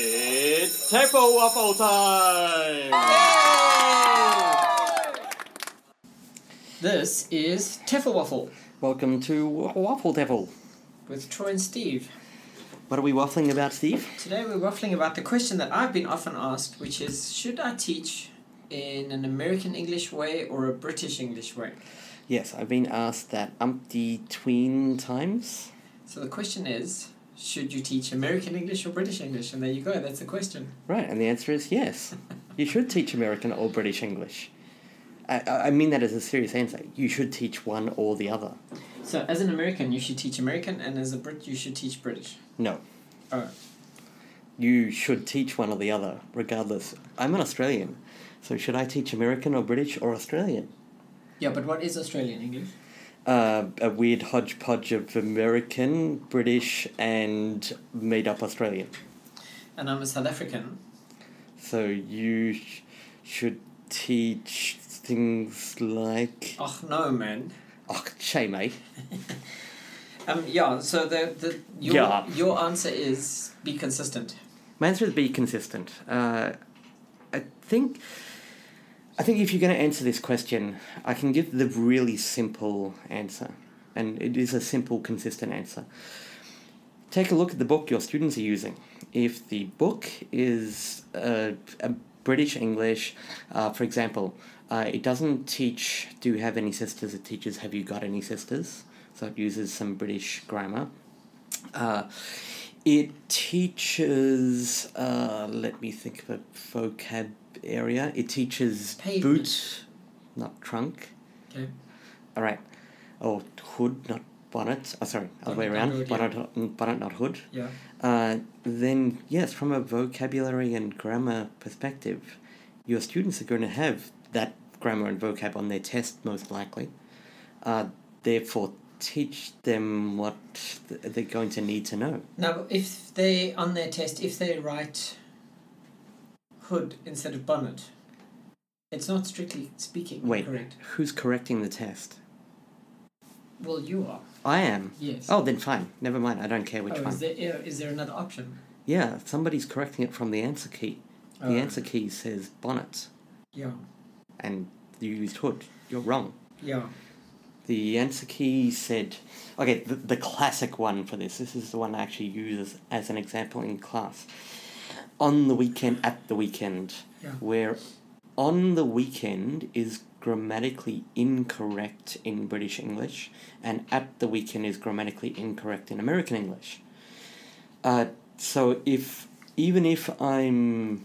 It's TEFL Waffle time! This is TEFL Waffle Welcome to Waffle Devil. with Troy and Steve. What are we waffling about, Steve? Today we're waffling about the question that I've been often asked, which is should I teach in an American English way or a British English way? Yes, I've been asked that umpty tween times. So the question is should you teach American English or British English? And there you go, that's the question. Right, and the answer is yes. you should teach American or British English. I, I I mean that as a serious answer. You should teach one or the other. So as an American, you should teach American, and as a Brit, you should teach British. No. Oh. You should teach one or the other, regardless. I'm an Australian, so should I teach American or British or Australian? Yeah, but what is Australian English? Uh, a weird hodgepodge of American, British, and made up Australian. And I'm a South African. So you sh- should teach things like. Oh no, man. Oh, shame, eh? Um, yeah. So the the your Yeah. your answer is be consistent. My answer is be consistent. Uh, I think. I think if you're going to answer this question, I can give the really simple answer, and it is a simple, consistent answer. Take a look at the book your students are using. If the book is uh, a British English, uh, for example, uh, it doesn't teach "Do you have any sisters?" It teaches "Have you got any sisters?" So it uses some British grammar. Uh, it teaches. Uh, let me think of a vocab area. It teaches Pavement. boot, not trunk. Okay. All right. Oh, hood, not bonnet. Oh, sorry, other way around. hood, bonnet, mm, bonnet, not hood. Yeah. Uh, then yes, from a vocabulary and grammar perspective, your students are going to have that grammar and vocab on their test most likely. Uh, therefore, teach them what th- they're going to need to know. Now, if they on their test, if they write hood instead of bonnet, it's not strictly speaking Wait. correct. Who's correcting the test? Well, you are. I am. Yes. Oh, then fine. Never mind. I don't care which oh, one. is there is there another option? Yeah, somebody's correcting it from the answer key. The Oh, answer key says bonnet, Yeah. and you used hood. You're wrong. Yeah. The answer key said, okay, the, the classic one for this, this is the one I actually use as, as an example in class. On the weekend, at the weekend, Yeah. where on the weekend is grammatically incorrect in British English, and at the weekend is grammatically incorrect in American English. Uh, so if, even if I'm,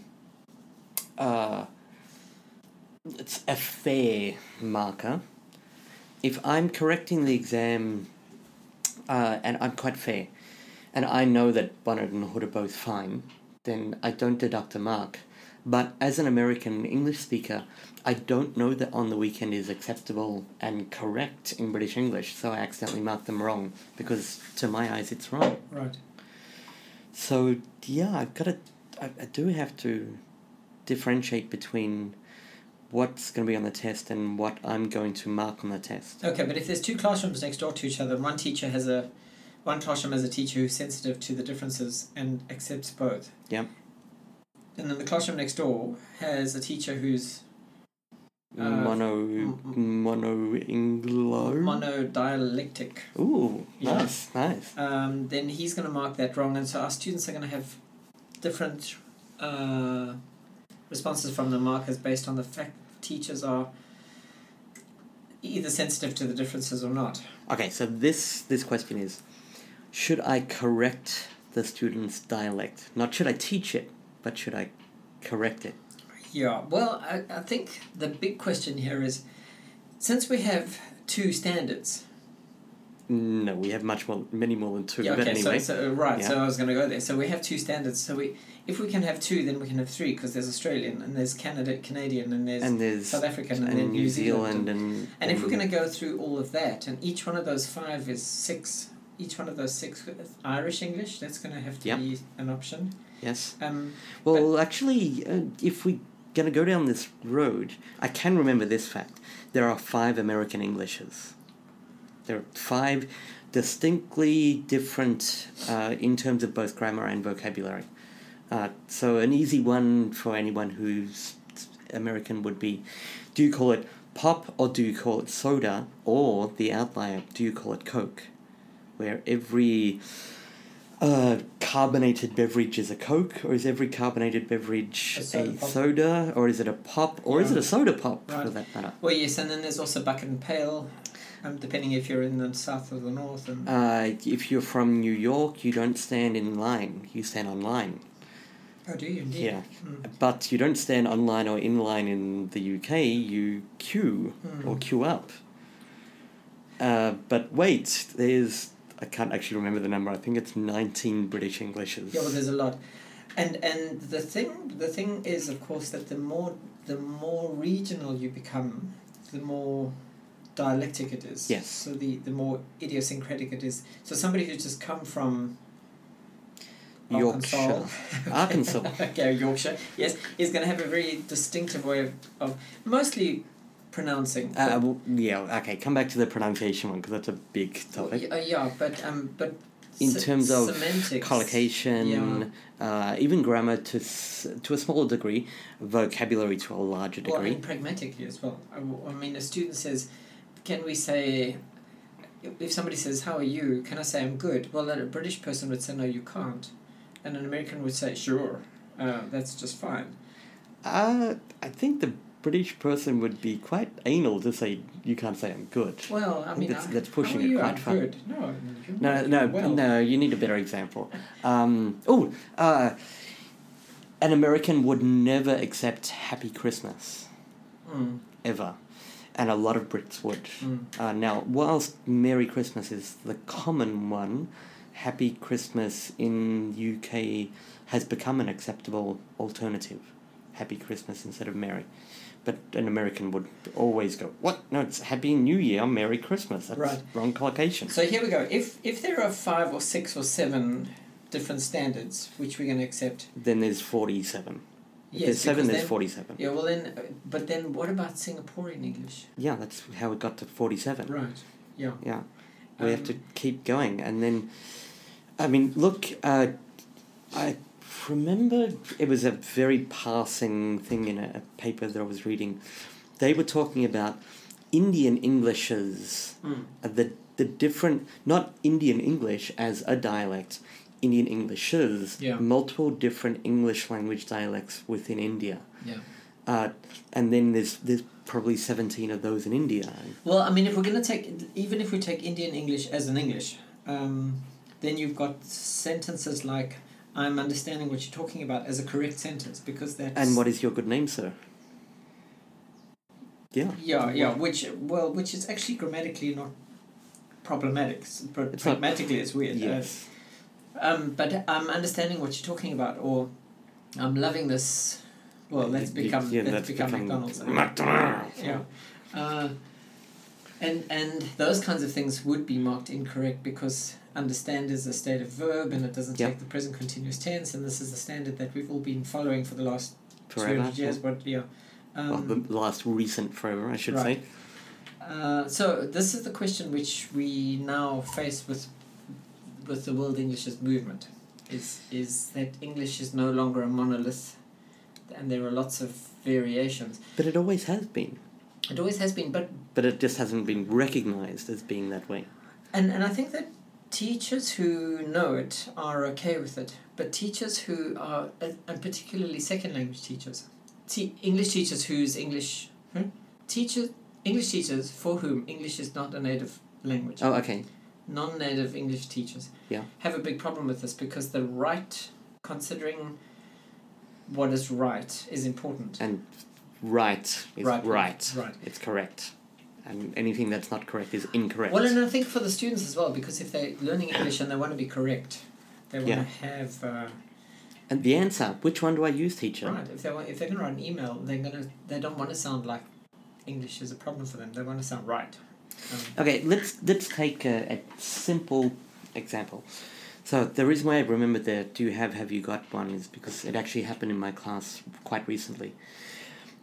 uh, it's a fair marker, if I'm correcting the exam, uh, and I'm quite fair, and I know that bonnet and hood are both fine, then I don't deduct a mark. But as an American English speaker, I don't know that on the weekend is acceptable and correct in British English, so I accidentally mark them wrong because to my eyes it's wrong. Right. So yeah, I've got to, I, I do have to differentiate between what's going to be on the test and what I'm going to mark on the test. Okay, but if there's two classrooms next door to each other, and one teacher has a, one classroom has a teacher who's sensitive to the differences and accepts both. Yep. And then the classroom next door has a teacher who's Uh, mono, m- mono Anglo. monodialectic. Ooh, Yeah. nice, nice. um, then he's going to mark that wrong, and so our students are going to have different uh, responses from the markers based on the fact teachers are either sensitive to the differences or not. Okay, so this this question is, should I correct the student's dialect? Not should I teach it, but should I correct it? Yeah, well, I, I think the big question here is since we have two standards. No, we have much more, many more than two. yeah, okay, anyway, so, so right, so. I was going to go there. So we have two standards. So we, if we can have two, then we can have three because there's Australian and there's Canada, Canadian, and there's and there's South African and, and then New Zealand, and, and and if we're going to go through all of that, and each one of those five is six, each one of those six with Irish English, that's going to have to Yep. be an option. yes, Um, well, actually, uh, if we're going to go down this road, I can remember this fact: there are five American Englishes. There are five distinctly different uh, in terms of both grammar and vocabulary. Uh, so an easy one for anyone who's American would be: Do you call it pop or do you call it soda? Or the outlier: Do you call it Coke? Where every uh, carbonated beverage is a Coke, or is every carbonated beverage A a soda soda, or is it a pop, or is it a soda pop for that matter? Well, yes, and then there's also bucket and pail, um, depending if you're in the south or the north. And Uh, if you're from New York, you don't stand in line, you stand online. oh, do you indeed? Yeah. Mm. But you don't stand online or in line in the UK, you queue Mm. or queue up. Uh, but wait, there's, I can't actually remember the number, I think it's 19 British Englishes. Yeah, well, there's a lot, and and the thing the thing is, of course, that the more the more regional you become, the more dialectic it is. Yes. So the the more idiosyncratic it is. So somebody who's just come from Yorkshire. Arkansas. Arkansas. okay, Yorkshire. Yes, is going to have a very distinctive way of, of mostly pronouncing. Uh, well, yeah, okay, come back to the pronunciation one because that's a big topic. y- uh, yeah, but um, but In se- terms of semantics, Collocation, uh, even grammar to, s- to a smaller degree, vocabulary to a larger Well, degree. and pragmatically as well. I mean, a student says, "Can we say?" If somebody says, "How are you?" Can I say, "I'm good"? Well, then a British person would say, "No, you can't," and an American would say, "Sure, uh, that's just fine." Uh, I think the British person would be quite anal to say you can't say I'm good. Well, I mean, That's- I- that's pushing it quite far. good. No, No, no, well. no. You need a better example. Um, oh, uh, an American would never accept Happy Christmas Mm, ever, and a lot of Brits would. mm. Uh, now, whilst Merry Christmas is the common one, Happy Christmas in UK has become an acceptable alternative. Happy Christmas instead of Merry. But an American would always go, What? No, it's Happy New Year, Merry Christmas. That's Right. wrong collocation. So here we go. If if there are five or six or seven different standards which we're going to accept, Then there's 47. If yes, there's seven, there's then- 47. Yeah, well then, but then what about Singaporean English? Yeah, that's how it got to 47. Right. Yeah. Yeah. We have Um, to keep going. And then, I mean, look, uh, I remember it was a very passing thing in a, a paper that I was reading. They were talking about Indian Englishes, Mm. uh, the, the different, not Indian English as a dialect, Indian Englishes, Yeah. multiple different English language dialects within India. Yeah. Uh, and then there's there's probably 17 of those in India. Well, I mean, if we're going to take, even if we take Indian English as an English, um, then you've got sentences like, I'm understanding what you're talking about as a correct sentence because that's. And what is your good name, sir? Yeah. Yeah, yeah, which, well, which is actually grammatically not problematic, but It's not- pragmatically it's weird. Uh, Yes. Um, but I'm understanding what you're talking about, or I'm loving this. Well, let's become yeah, let's that's become become McDonald's. McDonald's. Yeah, uh, and and those kinds of things would be marked incorrect because understand is a state of verb and it doesn't Yep. take the present continuous tense, and this is the standard that we've all been following for the last two Forever. hundred years. But yeah. Um, well, the last recent forever, I should right. say. uh, so this is the question which we now face with with the World English's movement is is that English is no longer a monolith and there are lots of variations. But it always has been. It always has been, but But it just hasn't been recognized as being that way. and, and I think that teachers who know it are okay with it, but teachers who are and and particularly second language teachers, te- English teachers whose English hmm? teachers English teachers for whom English is not a native language. Oh, okay. non-native English teachers Yeah. have a big problem with this because the right, considering what is right, is important. And right is Right. right. Right. It's correct. And anything that's not correct is incorrect. Well, and I think for the students as well, because if they're learning English and they want to be correct, they want Yeah. to have uh, and the answer, which one do I use, teacher? right. If they want, if they're going to write an email, they're gonna they don't want to sound like English is a problem for them. They want to sound right. Um, Okay, let's let's take a, a simple example. So the reason why I remember the do you have have you got one is because it actually happened in my class quite recently.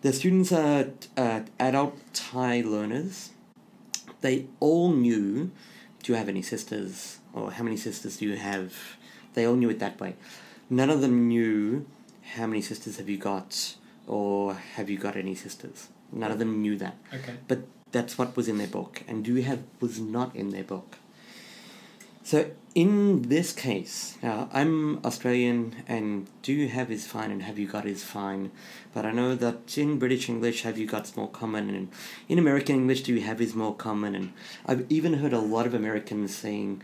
The students are uh, adult Thai learners, they all knew do you have any sisters? Or how many sisters do you have? They all knew it that way. None of them knew how many sisters have you got? Or have you got any sisters? None of them knew that. Okay. but that's what was in their book. And do you have was not in their book so in this case now i'm australian and do you have is fine and have you got is fine? But i know that in british english have you got's more common? And in american english do you have is more common? And i've even heard a lot of americans saying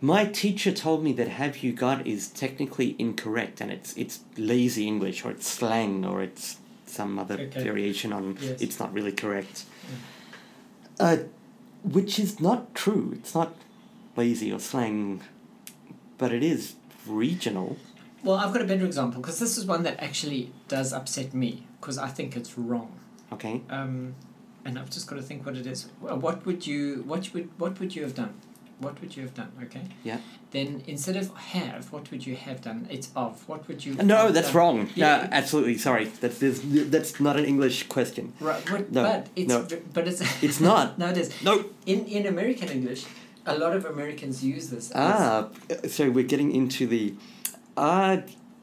my teacher told me that have you got is technically incorrect and it's it's lazy english or it's slang or it's some other Okay. variation on Yes. it's not really correct. Uh, which is not true. It's not lazy or slang but it is regional Well, I've got a better example because this is one that actually does upset me because I think it's wrong. okay Um, and I've just got to think what it is. What would you what would what would you have done? What would you have done? Okay. Yeah. Then instead of have, what would you have done? It's of. What would you? no have that's done? wrong Yeah. no absolutely sorry that's that's not an english question Right. What, No, But it's no. but it's It's not. no, it is. no In in American English, a lot of Americans use this. as- ah so we're getting into the uh,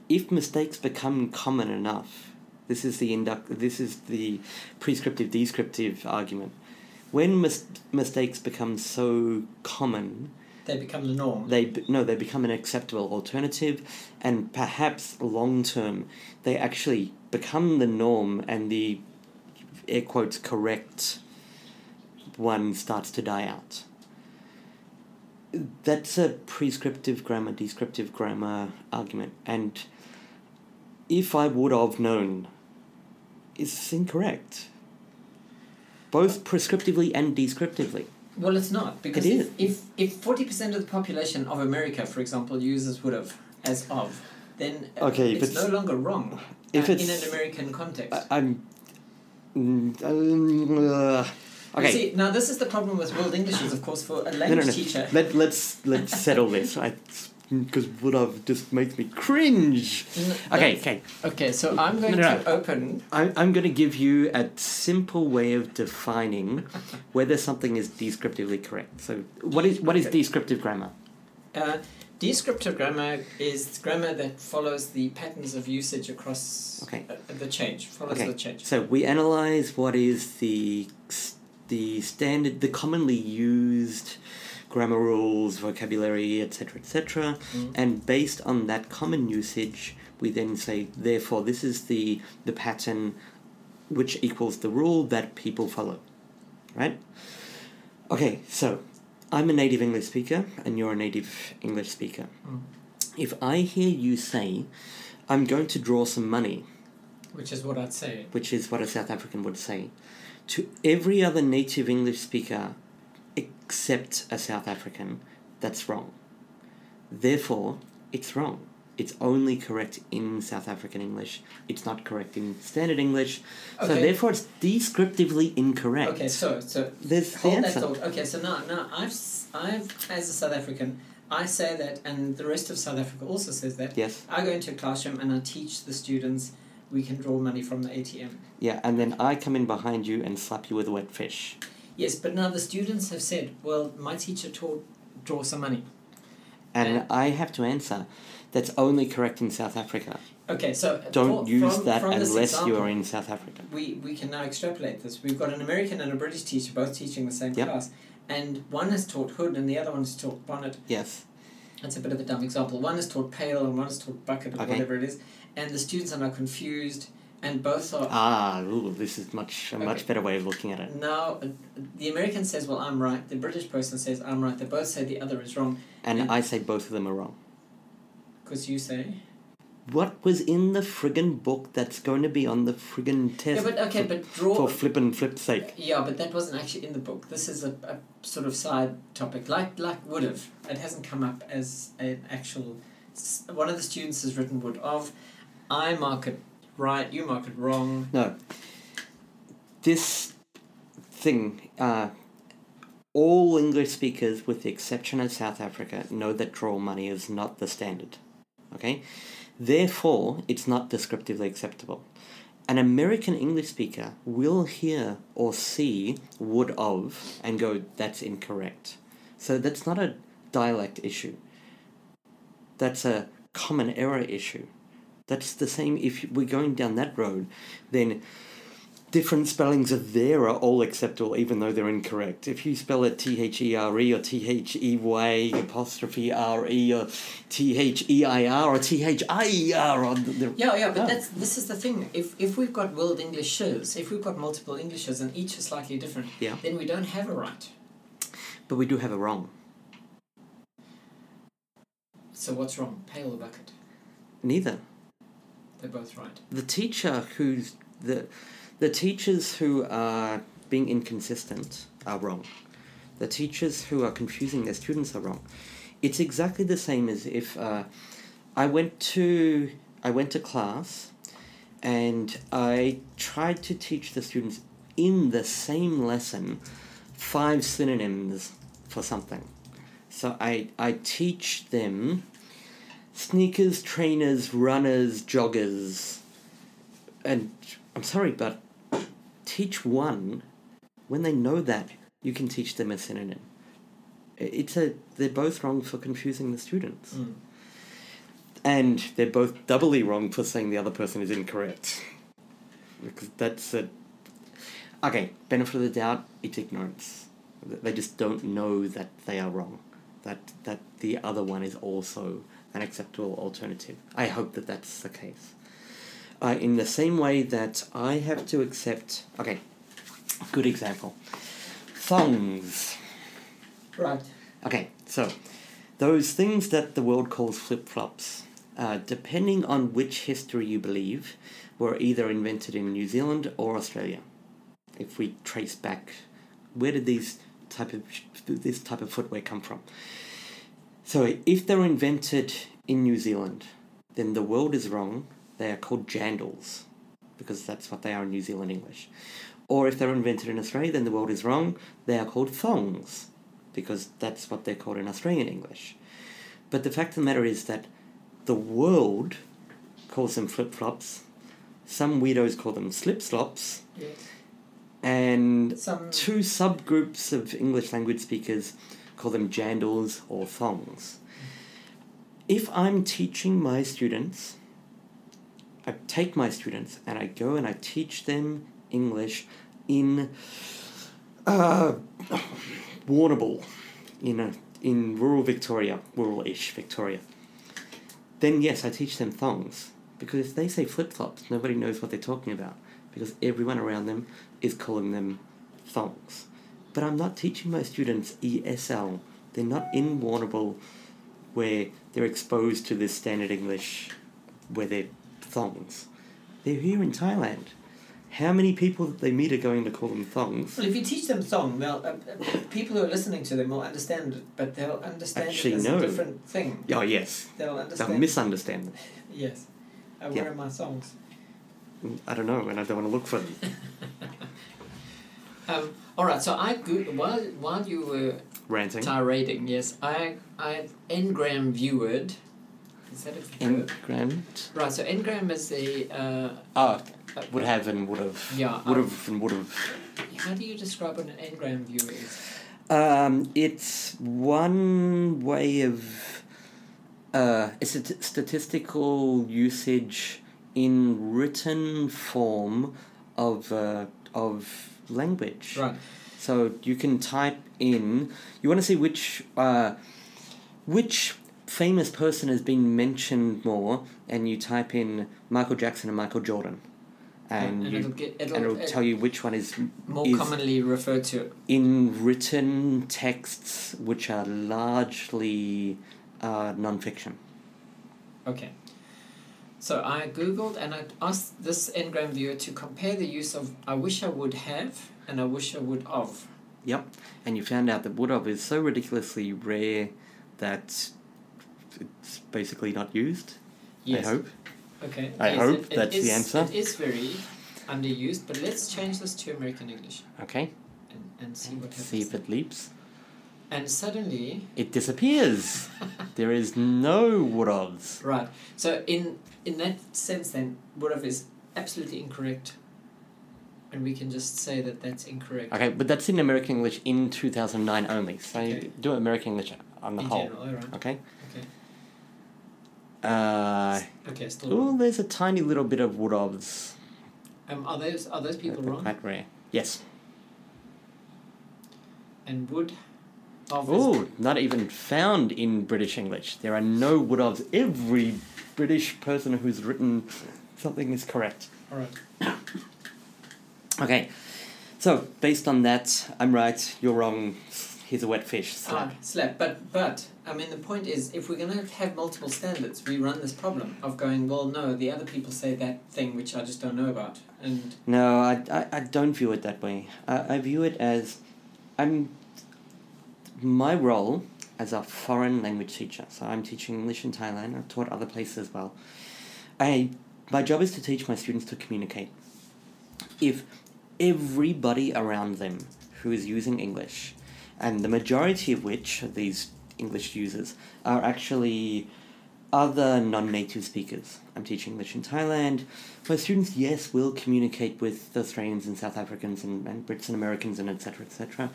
if mistakes become common enough this is the induct this is the prescriptive descriptive argument when mis- mistakes become so common they become the norm. they no they become an acceptable alternative and perhaps long term they actually become the norm and the air quotes correct one starts to die out that's a prescriptive grammar descriptive grammar argument and if i would have known is incorrect both prescriptively and descriptively Well, it's not because It if, if if forty percent of the population of America, for example, uses would have as of, then uh, Okay, it's no longer wrong if uh, in an American context. I, I'm. Mm, um, uh, You okay. See, now this is the problem with world English is, of course, for a language no, no. teacher. Let let's let's settle this. I because would have just makes me cringe. Okay, okay. Okay, so I'm going No, no, to open. I'm I'm going to give you a simple way of defining whether something is descriptively correct. So what is what is descriptive grammar? Uh, descriptive grammar is grammar that follows the patterns of usage across Okay. uh, the change. Follows Okay. the change. So we analyze what is the the standard, the commonly used grammar rules, vocabulary, etc., etc. Mm. and based on that common usage we then say therefore this is the the pattern which equals the rule that people follow right okay so i'm a native english speaker and you're a native english speaker Mm. if i hear you say i'm going to draw some money Which is what I'd say. which is what a south african would say to every other native english speaker except a south african that's wrong. Therefore it's wrong. It's only correct in south african english. It's not correct in standard english. So therefore it's descriptively incorrect. Okay, so so there's the hold that thought. Okay, so now now I've I've as a South African, I say that, and the rest of South Africa also says that. yes. I go into a classroom and I teach the students we can draw money from the ATM. yeah and then i come in behind you and slap you with a wet fish Yes, but now the students have said, well, my teacher taught draw some money. and And- i have to answer that's only correct in south africa Okay, so don't for- use from, that from unless you are in south africa we, we can now extrapolate this. We've got an American and a British teacher both teaching the same Yep. class, and one has taught hood and the other one has taught bonnet. yes That's a bit of a dumb example. One is taught pail and one is taught bucket or Okay. whatever it is, and the students are now confused, and both are ah ooh, this is much a much better way of looking at it now. uh, The American says, "Well, I'm right." The British person says, "I'm right." They both say the other is wrong and And- i say both of them are wrong because you say. what was in the friggin' book that's going to be on the friggin' test Yeah, but okay, but draw. for flip and flip's sake Yeah, but that wasn't actually in the book. This is a, a sort of side topic, like like would have. It hasn't come up as an actual. One of the students has written would of. I mark it right. You mark it wrong. No. This thing, uh, all English speakers, with the exception of South Africa, know that draw money is not the standard. Okay? Therefore, it's not descriptively acceptable. An American English speaker will hear or see would of and go, that's incorrect. So that's not a dialect issue. That's a common error issue. That's the same if we're going down that road, then different spellings of there are all acceptable even though they're incorrect. If you spell it T H E R E or T H E Y apostrophe R E or T H E I R or T H I E R the, Yeah, yeah, but Oh. that's this is the thing. If if we've got world Englishes, if we've got multiple Englishes and each is slightly different, Yeah. then we don't have a right. but we do have a wrong. So what's wrong? Pail or bucket? Neither. They're both right. the teacher who's the the teachers who are being inconsistent are wrong. The teachers who are confusing their students are wrong. It's exactly the same as if uh, I went to I went to class and I tried to teach the students in the same lesson five synonyms for something. So I, I teach them sneakers, trainers, runners, joggers. And I'm sorry, but teach one when they know that you can teach them a synonym. It's a they're both wrong for confusing the students. Mm. And they're both doubly wrong for saying the other person is incorrect. Because that's a okay, benefit of the doubt, it's ignorance. They just don't know that they are wrong. That that the other one is also an acceptable alternative. I hope that that's the case. Uh, in the same way that I have to accept. Okay, good example. Thongs. Right. Okay, so those things that the world calls flip flops, uh, depending on which history you believe, were either invented in New Zealand or Australia. If we trace back, where did these type of this type of footwear come from? So if they're invented in New Zealand, then the world is wrong. They are called jandals, because that's what they are in New Zealand English. Or if they're invented in Australia, then the world is wrong. They are called thongs because that's what they're called in Australian English. But the fact of the matter is that the world calls them flip flops, some weirdos call them slip slops, Yes. and Some two subgroups of English language speakers call them jandals or thongs. If I'm teaching my students, I take my students and I go and I teach them English in uh, Warrnambool, in a, in rural Victoria, rural-ish Victoria. Then yes, I teach them thongs because if they say flip flops, nobody knows what they're talking about because everyone around them is calling them thongs. But I'm not teaching my students ESL. They're not in Warrnambool where they're exposed to this standard English where they're thongs. They're here in Thailand. How many people that they meet are going to call them thongs? Well, if you teach them song, they'll uh, uh, people who are listening to them will understand it, but they'll understand Actually, it as no. a different thing. Oh yes, They'll understand. they'll misunderstand them. yes. Uh, Yeah. Where are my songs? I don't know, and I don't want to look for them. Um, all right. So I go- while while you were Ranting. tirading, yes, I I ngram viewed. Is that a verb? Engram. Right. So ngram is the uh, Oh, uh, would have and would have. Yeah. Would um, have and would have. How do you describe what an ngram viewer is? Um, it's one way of. Uh, it's a t- statistical usage in written form of uh, of language. Right. So you can type in. You want to see which uh, which famous person has been mentioned more, and you type in Michael Jackson and Michael Jordan, and, and you, it'll get it'll, and it'll it- tell you which one is more is- commonly referred to. in written texts, which are largely uh, non-fiction. Okay. So I googled and I asked this ngram viewer to compare the use of "I wish I would have" and "I wish I would of." Yep, and you found out that would of is so ridiculously rare that it's basically not used. Yes. I hope. Okay. I yes, hope it- it that's the is- answer. It is very underused, but let's change this to American English Okay. and, and see what happens. See if it leaps. And suddenly, It disappears. there is no ofs. right. So in in that sense, then have is absolutely incorrect, and we can just say that that's incorrect. Okay, but that's in American English in 2009 only. So Okay. do American English on the in whole. general, alright. Okay? Okay. Uh, Okay, still. oh, there's a tiny little bit of would ofs. Um, are those are those people They're wrong? Quite rare. Yes. And would of Oh, not even found in British English. There are no would ofs. Every British person who's written something is correct. Alright. Okay. So, based on that, I'm right, you're wrong. he's a wet fish. slap. Ah, slap. But but I mean the point is if we're gonna have multiple standards, we run this problem of going, well no, the other people say that thing which I just don't know about. And No, I, I, I don't view it that way. I, I view it as I'm my role as a foreign language teacher. So I'm teaching English in Thailand. I've taught other places as well. I my job is to teach my students to communicate. If everybody around them who is using English, and the majority of which these English users are actually other non-native speakers. I'm teaching English in Thailand. My students, yes, will communicate with Australians and South Africans and, and Brits and Americans and etc. etc.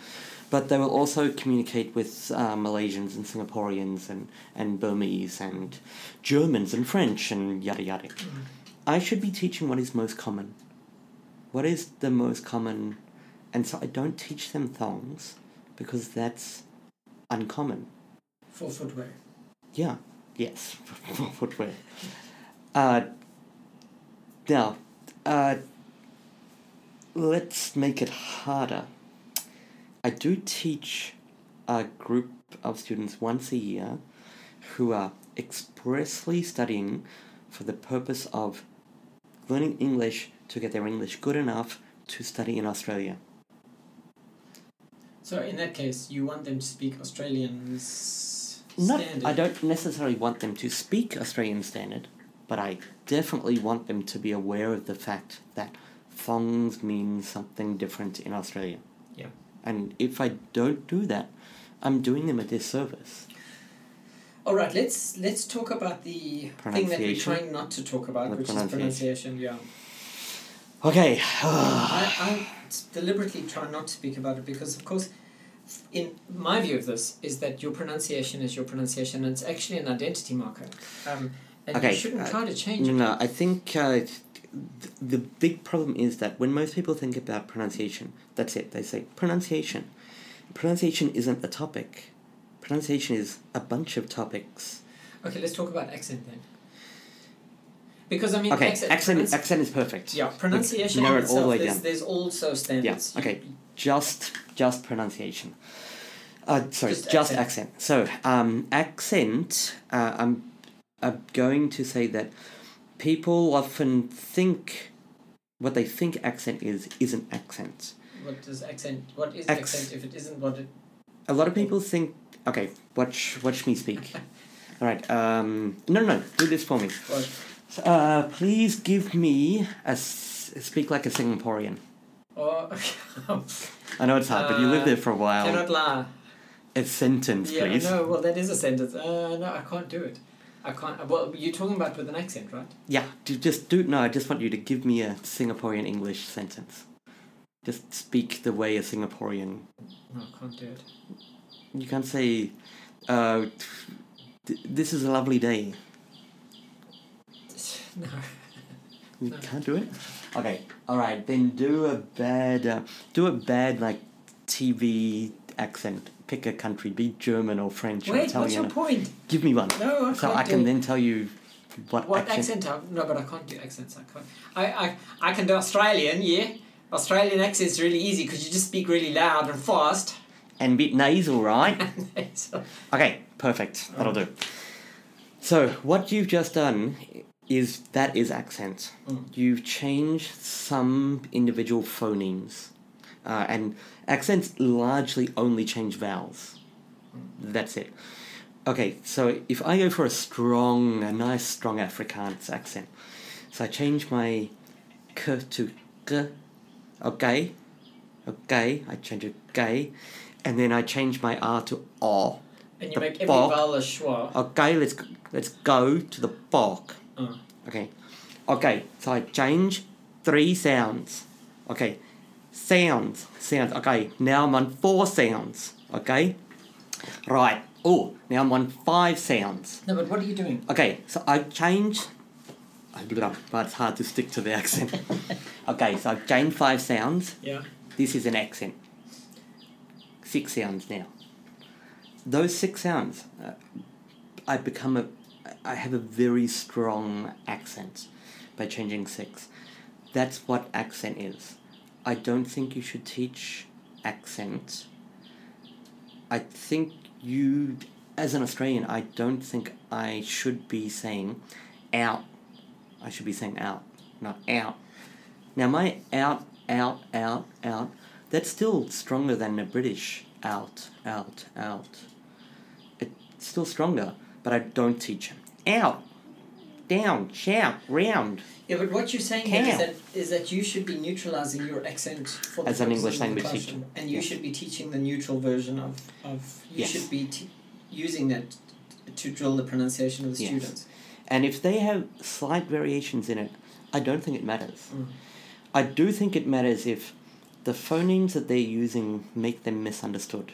But they will also communicate with uh, Malaysians and Singaporeans and, and Burmese and Germans and French and yada yada. I should be teaching what is most common. What is the most common? And so I don't teach them thongs because that's uncommon. for footwear. Yeah, yes, footwear. Uh, now, uh, let's make it harder. I do teach a group of students once a year who are expressly studying for the purpose of learning English to get their English good enough to study in Australia. So in that case, you want them to speak Australian Not, standard. I don't necessarily want them to speak Australian Standard, but I definitely want them to be aware of the fact that thongs mean something different in Australia. Yeah. And if I don't do that, I'm doing them a disservice. All right, let's let's talk about the thing that we're trying not to talk about, The which is pronunciation. pronunciation. Yeah, Okay. I, I deliberately try not to speak about it because, of course, in my view of this is that your pronunciation is your pronunciation, and it's actually an identity marker. Um, and Okay, you shouldn't uh, try to change no, it. no, I think uh, th- the big problem is that when most people think about pronunciation, that's it. They say pronunciation. Pronunciation isn't a topic. Pronunciation is a bunch of topics. Okay, let's talk about accent then. Because I mean, Okay, accent, accent, pronunci- accent is perfect. yeah, pronunciation narrow it all the itself. way There's, down. there's also standards. You- okay. Just, just pronunciation. Uh, sorry, Just just, accent. accent. So, um, accent. Uh, I'm, I'm going to say that people often think what they think accent is isn't accent. What does accent? What is Acc- accent if it isn't what it? A lot of people think. Okay, watch, watch me speak. All right. Um, no, no, no. Do this for me. What? Uh, please give me a, speak like a Singaporean. Or I know it's hard, but you lived Uh, there for a while. cannot lie. A sentence, Yeah, please. no. Well, that is a sentence. Uh, no, I can't do it. I can't. Well, you're talking about with an accent, right? Yeah, do, just do. No, I just want you to give me a Singaporean English sentence. Just speak the way a Singaporean. No, I can't do it. You can't say, uh, th- "This is a lovely day." No. You No. can't do it. Okay, all right. Then do a bad, uh, do a bad like TV accent. Pick a country. Be German or French or Wait, what's your point? Give me one, No, I so I can it. then tell you what, What accent. accent? No, but I can't do accents. I can't. I, I, I can do Australian, yeah. Australian accent's really easy because you just speak really loud and fast. And a bit nasal, right? so, Okay, perfect. That'll do. So, what you've just done is that is accent. Mm. You've changed some individual phonemes. Uh, and accents largely only change vowels. That's it. Okay, so if I go for a strong, a nice strong Afrikaans accent, so I change my k to g, okay, okay, I change it gay, and then I change my r to o. and you make every vowel a schwa. Okay, let's let's go to the park. Uh, Okay, okay. So I change three sounds. Okay, sounds, sounds. Okay, now I'm on four sounds. Okay, right. Oh, now I'm on five sounds. No, but what are you doing? Okay, so I've changed. But it's hard to stick to the accent. okay, so I've changed five sounds. Yeah. This is an accent. Six sounds now. Those six sounds, uh, I become a, I have a very strong accent by changing six. That's what accent is. I don't think you should teach accent. I think you, as an Australian, I don't think I should be saying out. I should be saying out, not out. Now, my out, out, out, out, that's still stronger than the British out, out, out. It's still stronger, but I don't teach them. Out, down, shout, round. Yeah, but what you're saying is that is that you should be neutralizing your accent for the As an English language teacher. and you Yeah. should be teaching the neutral version of of. You Yes. should be t- using that to drill the pronunciation of the Yes. students. And if they have slight variations in it, I don't think it matters. Mm. I do think it matters if the phonemes that they're using make them misunderstood.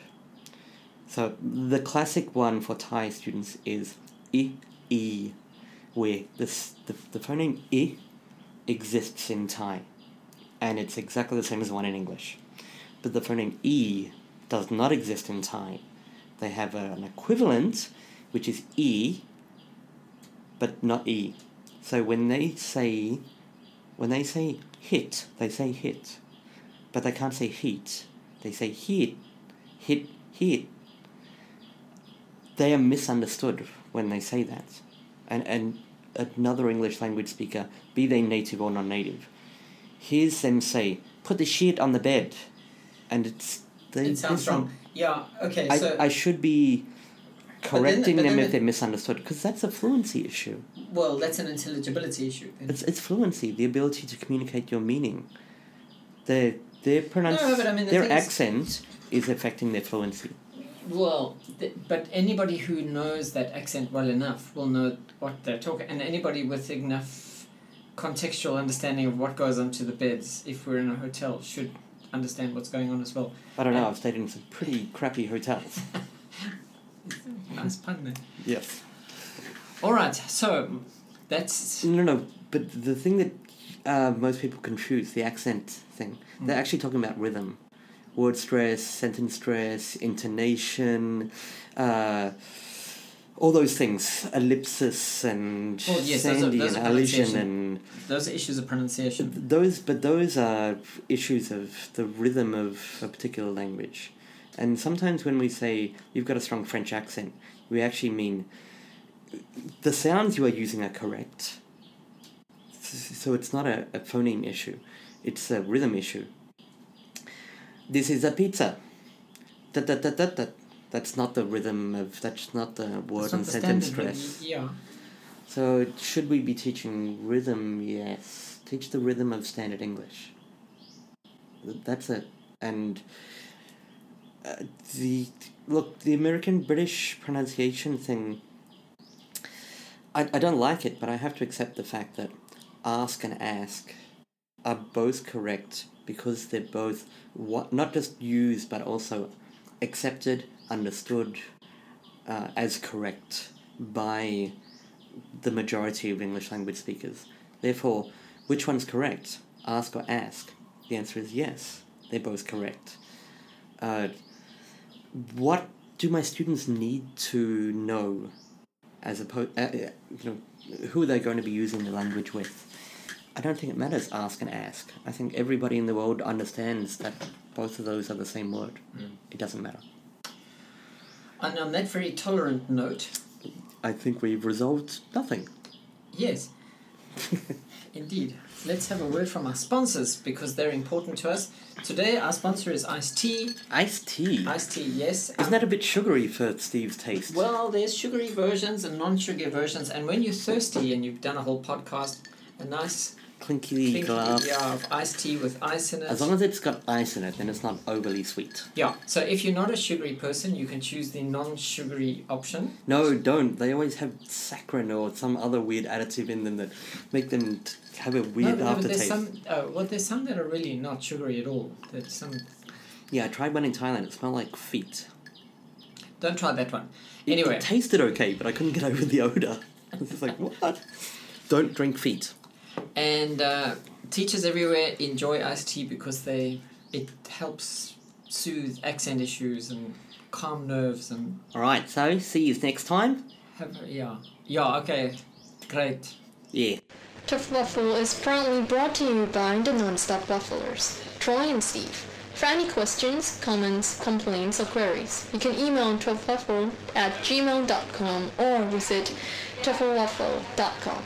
So the classic one for Thai students is i, e, where this, the, the phoneme E exists in Thai, and it's exactly the same as the one in English. But the phoneme e does not exist in Thai. They have a, an equivalent, which is e, but not e. So when they say, when they say hit, they say hit, but they can't say heat. They say hit, hit, hit. They are misunderstood when they say that, and and another English language speaker, be they native or non-native, hears them say, "Put the shit on the bed," and it's they. It sounds wrong. Yeah. Okay. I, so I should be correcting but them then if they're misunderstood because that's a fluency issue. well, that's an intelligibility issue. Then. It's, it's fluency, the ability to communicate your meaning. Their their pronunci- No, I mean, the their thing is- accent is affecting their fluency. Well, th- but anybody who knows that accent well enough will know what they're talking, and anybody with enough contextual understanding of what goes onto the beds, if we're in a hotel, should understand what's going on as well. I don't know. I've stayed in some pretty crappy hotels. Nice pun there. yes. All right, so that's No, no. But the thing that uh, most people confuse the accent thing. They're Mm. actually talking about rhythm, word stress, sentence stress, intonation. Uh, all those things, ellipsis and Well, yes, those are- those and allusion and those are issues of pronunciation. Those, but those are issues of the rhythm of a particular language. And sometimes when we say you've got a strong French accent, we actually mean the sounds you are using are correct. So it's not a, a phoneme issue, it's a rhythm issue. This is a pizza. Da, da, da, da, da. That's not the rhythm of, that's not the word and the sentence stress. Yeah. So should we be teaching rhythm? Yes, teach the rhythm of standard English. That's it. And uh, the look, the American British pronunciation thing. I I don't like it, but I have to accept the fact that ask and ask are both correct because they're both what not just used but also accepted, understood uh, as correct by the majority of English language speakers. Therefore, which one's correct? Ask or ask? The answer is yes. They're both correct. Uh, what do my students need to know as opposed, uh, uh, you know, who are they going to be using the language with? I don't think it matters, ask and ask. I think everybody in the world understands that both of those are the same word. Mm. It doesn't matter. And on that very tolerant note, I think we've resolved nothing. yes, indeed. Let's have a word from our sponsors because they're important to us. Today, our sponsor is Iced Tea. Iced tea. Iced Tea, yes. Isn't that a bit sugary for Steve's taste? Well, there's sugary versions and non-sugary versions, and when you're thirsty and you've done a whole podcast, a nice clinky, Clinky, glass. yeah, of iced tea with ice in it. As long as it's got ice in it, then it's not overly sweet. yeah. So if you're not a sugary person, you can choose the non-sugary option. No, don't. They always have saccharin or some other weird additive in them that make them have a weird no, no, but there's some. Uh, well, there's some that are really not sugary at all. There's some. Yeah, I tried one in Thailand. It smelled like feet. Don't try that one. It- Anyway. it tasted okay, but I couldn't get over the odor. I was just like, what? Don't drink feet. And uh, teachers everywhere enjoy iced tea because they it helps soothe accent issues and calm nerves and All right, so see you next time. have yeah yeah okay great. Yeah. TEFL Waffle is proudly brought to you by the Non-Stop Wafflers, Troy and Steve. For any questions, comments, complaints, or queries, you can email teflwaffle at gmail.com or visit teflwaffle.com.